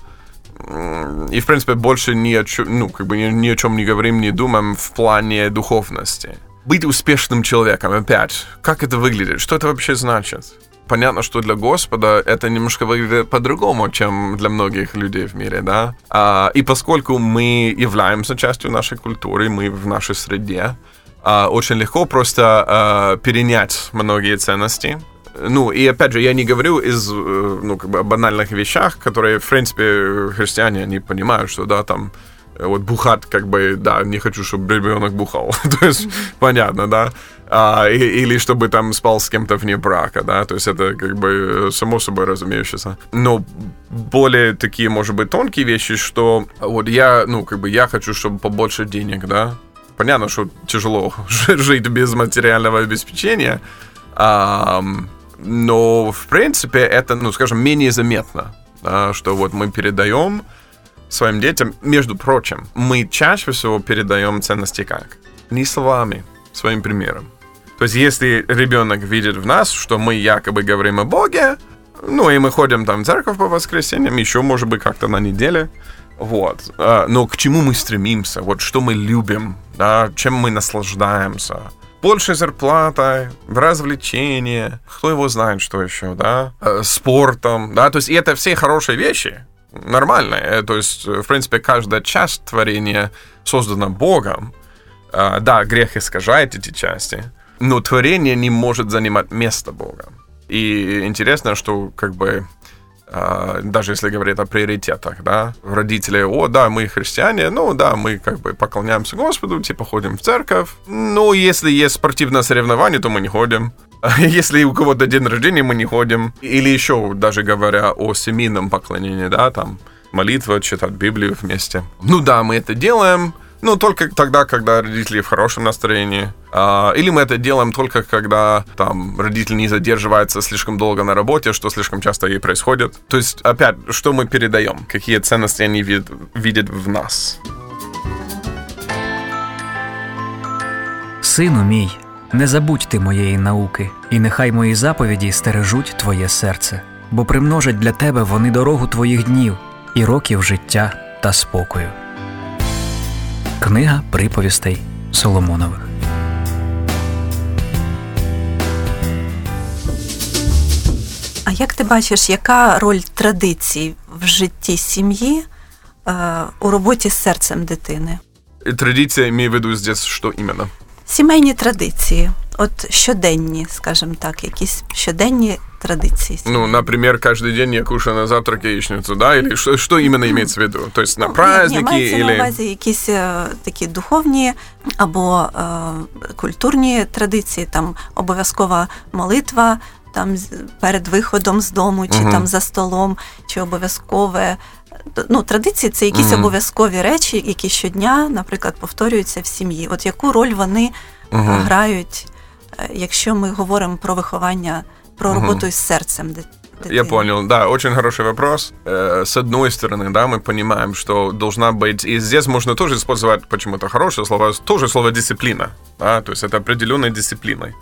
и, в принципе, больше ни о чем, ну, как бы ни, ни о чем не говорим, не думаем в плане духовности. Быть успешным человеком, опять, как это выглядит, что это вообще значит? Понятно, что для Господа это немножко выглядит по-другому, чем для многих людей в мире, да? А, и поскольку мы являемся частью нашей культуры, мы в нашей среде, а, очень легко просто а, перенять многие ценности, Ну, и опять же, я не говорю из, э, ну, как бы банальных вещах, которые, в принципе, христиане, они понимают, что, да, там, э, вот бухать, как бы, да, не хочу, чтобы ребенок бухал. То есть, понятно, да. А, или чтобы там спал с кем-то вне брака, да, то есть это как бы само собой разумеющееся. Но более такие, может быть, тонкие вещи, что вот я, ну, как бы я хочу, чтобы побольше денег, да. Понятно, что тяжело жить без материального обеспечения, а, но, в принципе, это, ну, скажем, менее заметно, да, что вот мы передаем своим детям, между прочим, мы чаще всего передаем ценности как? Не словами, своим примером. То есть, если ребенок видит в нас, что мы якобы говорим о Боге, ну, и мы ходим там в церковь по воскресеньям, еще, может быть, как-то на неделе, вот. А, но к чему мы стремимся? Вот что мы любим, да, чем мы наслаждаемся. Большей зарплатой, развлечения, кто его знает, что еще, да, э, спортом, да, то есть это все хорошие вещи, нормальные. Э, то есть, в принципе, каждая часть творения создана Богом. Да, грех искажает эти части, но творение не может занимать место Бога. И интересно, что как бы даже если говорить о приоритетах, да, родители, о, да, мы христиане, ну, да, мы как бы поклоняемся Господу, типа ходим в церковь, ну, если есть спортивное соревнование, то мы не ходим, если у кого-то день рождения, мы не ходим, или еще даже говоря о семейном поклонении, да, там, молитва, читать Библию вместе. Ну да, мы это делаем, ну, только тогда, когда родители в хорошем настроении. А, или мы это делаем только когда там родитель не задерживается слишком долго на работе, что слишком часто и происходит. То есть, опять, что мы передаем, какие ценности они видят, видят в нас. Сину мій, не забудь ти моєї науки, і нехай мої заповіді стережуть твоє серце, бо примножать для тебе вони дорогу твоїх днів і років життя та спокою. Книга приповістей Соломонових. А як ти бачиш, яка роль традицій в житті сім'ї е, у роботі з серцем дитини? Традиция, имею в виду здесь, что именно? Сімейні традиції, от щоденні, скажімо так, якісь щоденні традиции. Ну, например, каждый день я кушаю на завтрак яичницу, да? Или что, что именно имеется в виду? То есть на праздники ні, или... на увазі якісь е, такі духовні або е, культурні традиції, там обов'язкова молитва, там перед виходом з дому, чи Мгм. там за столом, чи обов'язкове. Ну, традиції це якісь Мгм. обов'язкові речі, які щодня, наприклад, повторюються в сім'ї. От яку роль вони Мгм. грають, е, якщо ми говоримо про виховання, про із серцем дит- дитини? Я понял, да, очень хороший вопрос. Э, С одной стороны, да, мы понимаем, что должна быть, и здесь можно тоже использовать почему-то хорошее слово, тоже слово дисциплина, да, то есть это определенной дисциплиной.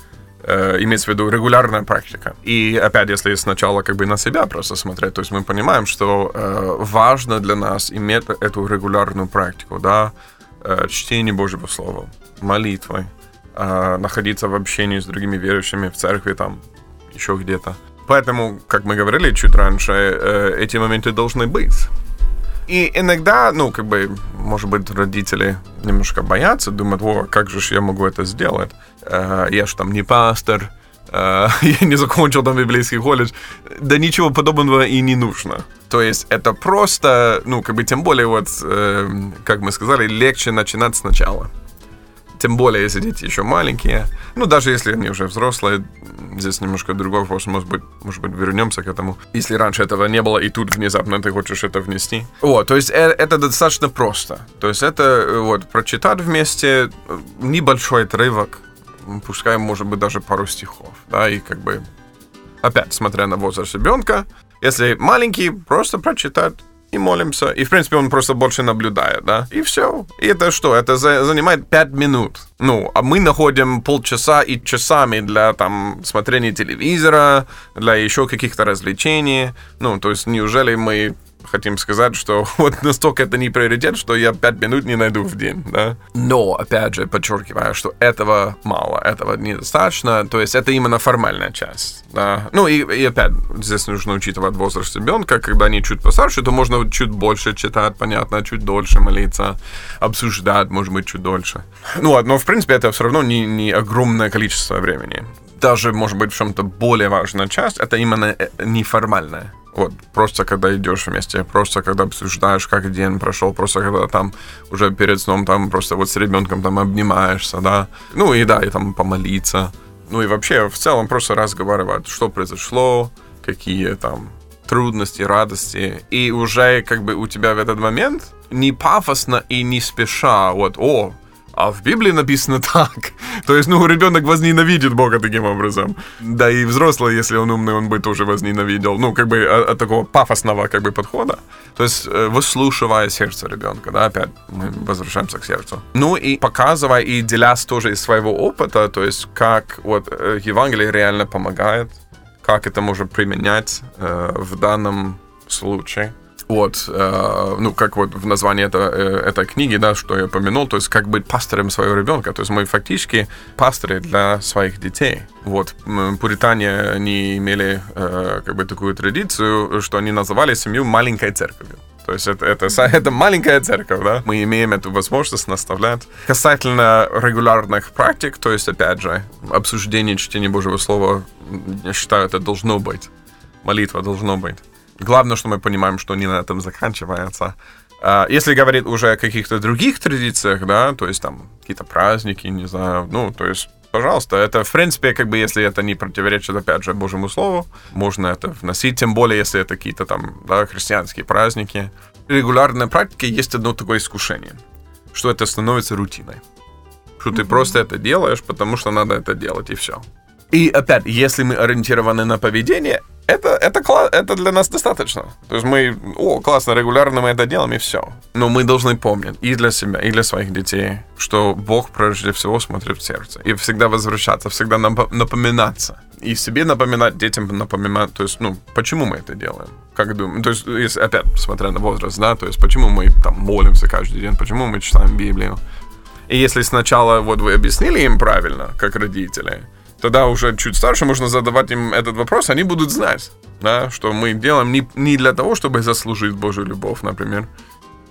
Э, Имеется в виду регулярная практика. И опять, если сначала как бы на себя просто смотреть, то есть мы понимаем, что э, важно для нас иметь эту регулярную практику, да, э, чтение Божьего Слова, молитвой, э, находиться в общении с другими верующими в церкви, там, еще где-то. Поэтому, как мы говорили чуть раньше, э, эти моменты должны быть. И иногда, ну, как бы, может быть, родители немножко боятся, думают, о, как же я могу это сделать? Э, Я же там не пастор, э, я не закончил там библейский колледж. Да ничего подобного и не нужно. То есть это просто, ну, как бы, тем более, вот, э, как мы сказали, легче начинать сначала. Тем более, если дети еще маленькие. Ну, даже если они уже взрослые, здесь немножко другой вопрос. Может быть, может быть, вернемся к этому. Если раньше этого не было, и тут внезапно ты хочешь это внести. Вот, то есть э- это достаточно просто. То есть это э, вот прочитать вместе э, небольшой отрывок, пускай, может быть, даже пару стихов, да, и как бы опять, смотря на возраст ребенка, если маленький, просто прочитать и молимся. И, в принципе, он просто больше наблюдает, да? И все. И это что? Это за- занимает 5 минут. Ну, а мы находим полчаса и часами для, там, смотрения телевизора, для еще каких-то развлечений. Ну, то есть, неужели мы хотим сказать, что вот настолько это не приоритет, что я 5 минут не найду в день, да? Но, опять же, подчеркиваю, что этого мало, этого недостаточно, то есть это именно формальная часть, да? Ну и, и опять, здесь нужно учитывать возраст ребенка, когда они чуть постарше, то можно чуть больше читать, понятно, чуть дольше молиться, обсуждать, может быть, чуть дольше. Ну, но, в принципе, это все равно не, не огромное количество времени. даже, может быть, в чем-то более важная часть, это именно э, неформальная. Вот, просто когда идешь вместе, просто когда обсуждаешь, как день прошел, просто когда там уже перед сном там просто вот с ребенком там обнимаешься, да. Ну и да, и там помолиться. Ну и вообще в целом просто разговаривать, что произошло, какие там трудности, радости. И уже как бы у тебя в этот момент не пафосно и не спеша, вот, о, а в Библии написано так. То есть, ну, ребенок возненавидит Бога таким образом. Да и взрослый, если он умный, он бы тоже возненавидел. Ну, как бы от, от такого пафосного как бы подхода. То есть, э, выслушивая сердце ребенка, да, опять мы возвращаемся к сердцу. Ну и показывая и делясь тоже из своего опыта, то есть, как вот э, Евангелие реально помогает, как это можно применять э, в данном случае от, э, ну, как вот в названии это, э, этой книги, да, что я упомянул, то есть как быть пастором своего ребенка. То есть мы фактически пасторы для своих детей. Вот, пуритане, они имели э, как бы такую традицию, что они называли семью маленькой церковью. То есть это, это, это маленькая церковь, да? Мы имеем эту возможность наставлять. Касательно регулярных практик, то есть, опять же, обсуждение чтения Божьего Слова, я считаю, это должно быть. Молитва должно быть. Главное, что мы понимаем, что не на этом заканчивается. А, если говорить уже о каких-то других традициях, да, то есть там какие-то праздники, не знаю, ну, то есть пожалуйста, это, в принципе, как бы, если это не противоречит, опять же, Божьему Слову, можно это вносить, тем более, если это какие-то там, да, христианские праздники. Регулярной практике есть одно такое искушение, что это становится рутиной. Что mm-hmm. ты просто это делаешь, потому что надо это делать, и все. И опять, если мы ориентированы на поведение, это, это, это для нас достаточно. То есть мы, о, классно, регулярно мы это делаем, и все. Но мы должны помнить и для себя, и для своих детей, что Бог прежде всего смотрит в сердце. И всегда возвращаться, всегда напоминаться. И себе напоминать, детям напоминать, то есть, ну, почему мы это делаем? Как думаем? То есть, если, опять, смотря на возраст, да, то есть, почему мы там молимся каждый день, почему мы читаем Библию? И если сначала вот вы объяснили им правильно, как родители, тогда уже чуть старше можно задавать им этот вопрос, они будут знать, да, что мы делаем не, не для того, чтобы заслужить Божью любовь, например,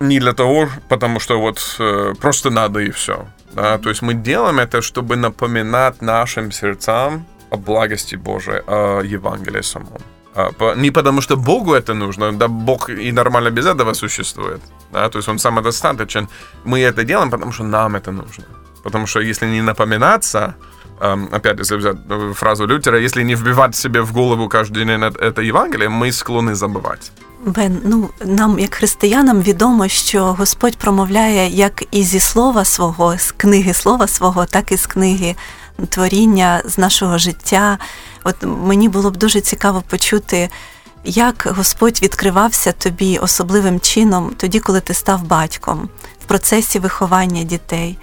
не для того, потому что вот э, просто надо и все. Да? То есть мы делаем это, чтобы напоминать нашим сердцам о благости Божией, о Евангелии самом. А, не потому что Богу это нужно, да Бог и нормально без этого существует. Да? То есть Он самодостаточен. Мы это делаем, потому что нам это нужно. Потому что если не напоминаться, опять, если взять э, фразу Лютера, если не вбивать себе в голову каждый день это Євангеліє, ми склонні забувати. Бен, ну нам, як християнам, відомо, що Господь промовляє як і зі слова свого, з книги слова свого, так і з книги творіння, з нашого життя. От мені було б дуже цікаво почути, як Господь відкривався тобі особливим чином тоді, коли ти став батьком в процесі виховання дітей.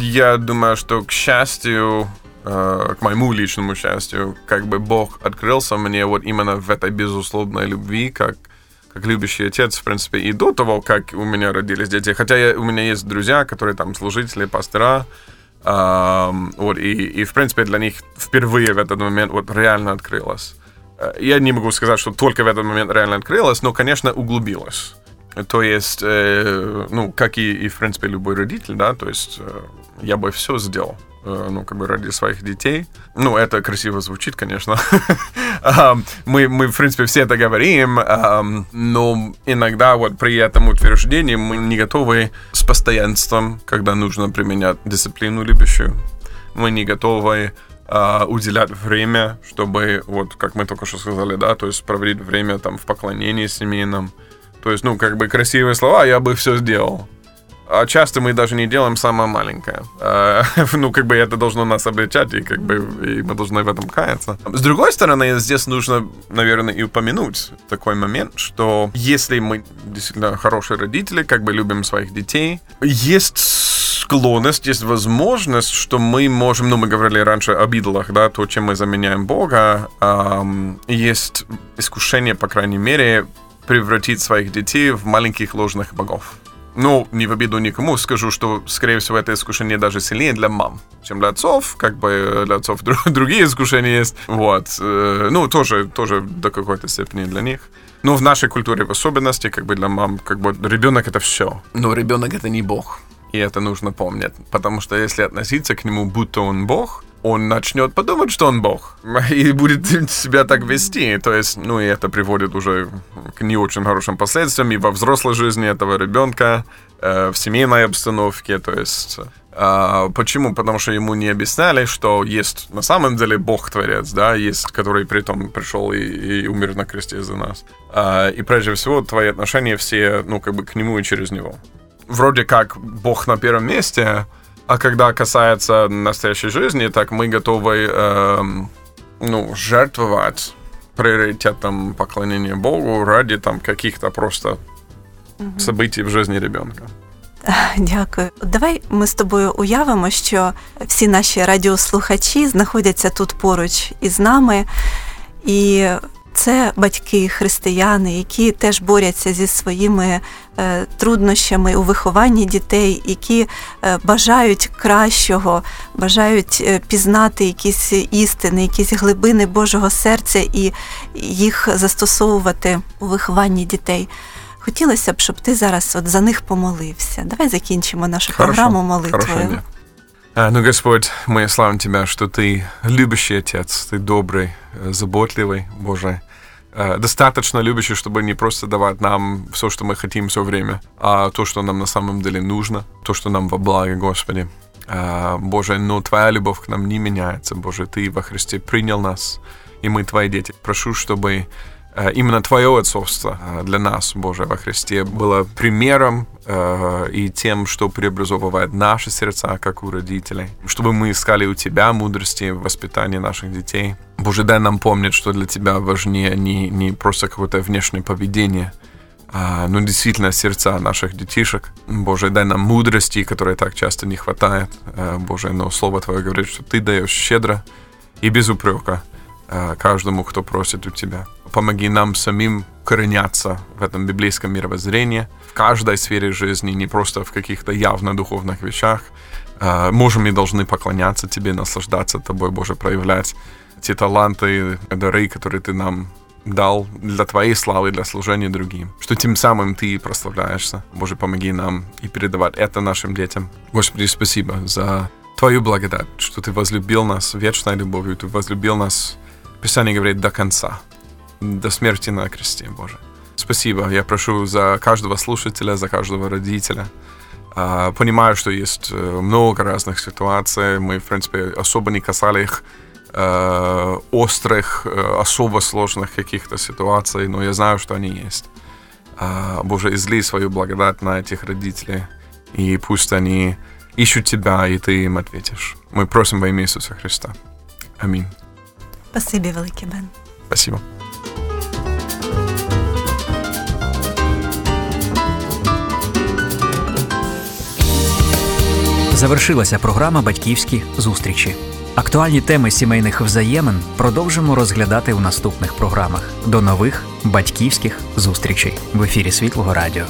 Я думаю, что, к счастью, э, к моему личному счастью, как бы Бог открылся мне вот именно в этой безусловной любви, как как любящий отец, в принципе, и до того, как у меня родились дети. Хотя я, у меня есть друзья, которые там служители, пастора, эм, вот, и, и, в принципе, для них впервые в этот момент вот реально открылось. Э, я не могу сказать, что только в этот момент реально открылось, но, конечно, углубилось. То есть, э, ну, как и, и, в принципе, любой родитель, да, то есть э, я бы все сделал, э, ну, как бы ради своих детей. Ну, это красиво звучит, конечно. мы, мы, в принципе, все это говорим, но иногда вот при этом утверждении мы не готовы с постоянством, когда нужно применять дисциплину любящую. Мы не готовы Uh, уделять время, чтобы, вот, как мы только что сказали, да, то есть проводить время там в поклонении семейном, то есть, ну, как бы красивые слова, я бы все сделал. А часто мы даже не делаем самое маленькое. А, ну, как бы это должно нас обличать, и как бы и мы должны в этом каяться. С другой стороны, здесь нужно, наверное, и упомянуть такой момент, что если мы действительно хорошие родители, как бы любим своих детей, есть склонность, есть возможность, что мы можем, ну, мы говорили раньше об идолах, да, то, чем мы заменяем Бога, эм, есть искушение, по крайней мере, превратить своих детей в маленьких ложных богов. Ну, не в обиду никому, скажу, что, скорее всего, это искушение даже сильнее для мам, чем для отцов. Как бы для отцов другие искушения есть. Вот. Э, ну, тоже, тоже до какой-то степени для них. Ну, в нашей культуре в особенности, как бы для мам, как бы ребенок это все. Но ребенок это не бог. И это нужно помнить. Потому что если относиться к нему, будто он бог, он начнет подумать, что он Бог, и будет себя так вести. То есть, ну, и это приводит уже к не очень хорошим последствиям и во взрослой жизни этого ребенка, э, в семейной обстановке. То есть, э, почему? Потому что ему не объясняли, что есть на самом деле Бог-творец, да, есть, который при том пришел и, и умер на кресте за нас. Э, и прежде всего, твои отношения все, ну, как бы к нему и через него. Вроде как Бог на первом месте, а когда касается настоящей жизни, так мы готовы э, ну, жертвовать приоритетом поклонения Богу ради там каких-то просто угу. событий в жизни ребенка. Дякую. Давай ми з тобою уявимо, що всі наші радіослухачі знаходяться тут поруч із нами, і це батьки, християни, які теж борються зі своїми е, труднощами у вихованні дітей, які е, бажають кращого, бажають е, пізнати якісь істини, якісь глибини Божого серця і їх застосовувати у вихованні дітей. Хотілося б, щоб ти зараз от за них помолився. Давай закінчимо нашу Хорошо. программу молитвою. Хорошо, а, ну, Господь, мы славим Тебя, что Ты любящий Отец, Ты добрый, заботливый, Боже, Достаточно любящий, чтобы не просто давать нам все, что мы хотим все время, а то, что нам на самом деле нужно, то, что нам во благо, Господи. Боже, но Твоя любовь к нам не меняется, Боже, Ты во Христе принял нас, и мы Твои дети. Прошу, чтобы Э, именно Твое отцовство э, для нас, Боже, во Христе, было примером э, и тем, что преобразовывает наши сердца, как у родителей. Чтобы мы искали у Тебя мудрости в воспитании наших детей. Боже, дай нам помнить, что для Тебя важнее не, не просто какое-то внешнее поведение, а, но действительно сердца наших детишек. Боже, дай нам мудрости, которой так часто не хватает. Боже, но Слово Твое говорит, что Ты даешь щедро и без упрека каждому, кто просит у Тебя помоги нам самим кореняться в этом библейском мировоззрении, в каждой сфере жизни, не просто в каких-то явно духовных вещах. Можем и должны поклоняться Тебе, наслаждаться Тобой, Боже, проявлять те таланты, дары, которые Ты нам дал для Твоей славы, для служения другим. Что тем самым Ты прославляешься. Боже, помоги нам и передавать это нашим детям. Господи, спасибо за Твою благодать, что Ты возлюбил нас вечной любовью, Ты возлюбил нас, Писание говорит, до конца до смерти на кресте, Боже. Спасибо. Я прошу за каждого слушателя, за каждого родителя. Понимаю, что есть э, много разных ситуаций. Мы, в принципе, особо не касали их э, острых, э, особо сложных каких-то ситуаций, но я знаю, что они есть. Боже, изли свою благодать на этих родителей, и пусть они ищут Тебя, и Ты им ответишь. Мы просим во имя Иисуса Христа. Аминь. Спасибо, великий Бен. Спасибо. Завершилася програма Батьківські зустрічі. Актуальні теми сімейних взаємин продовжимо розглядати у наступних програмах. До нових батьківських зустрічей в ефірі Світлого Радіо.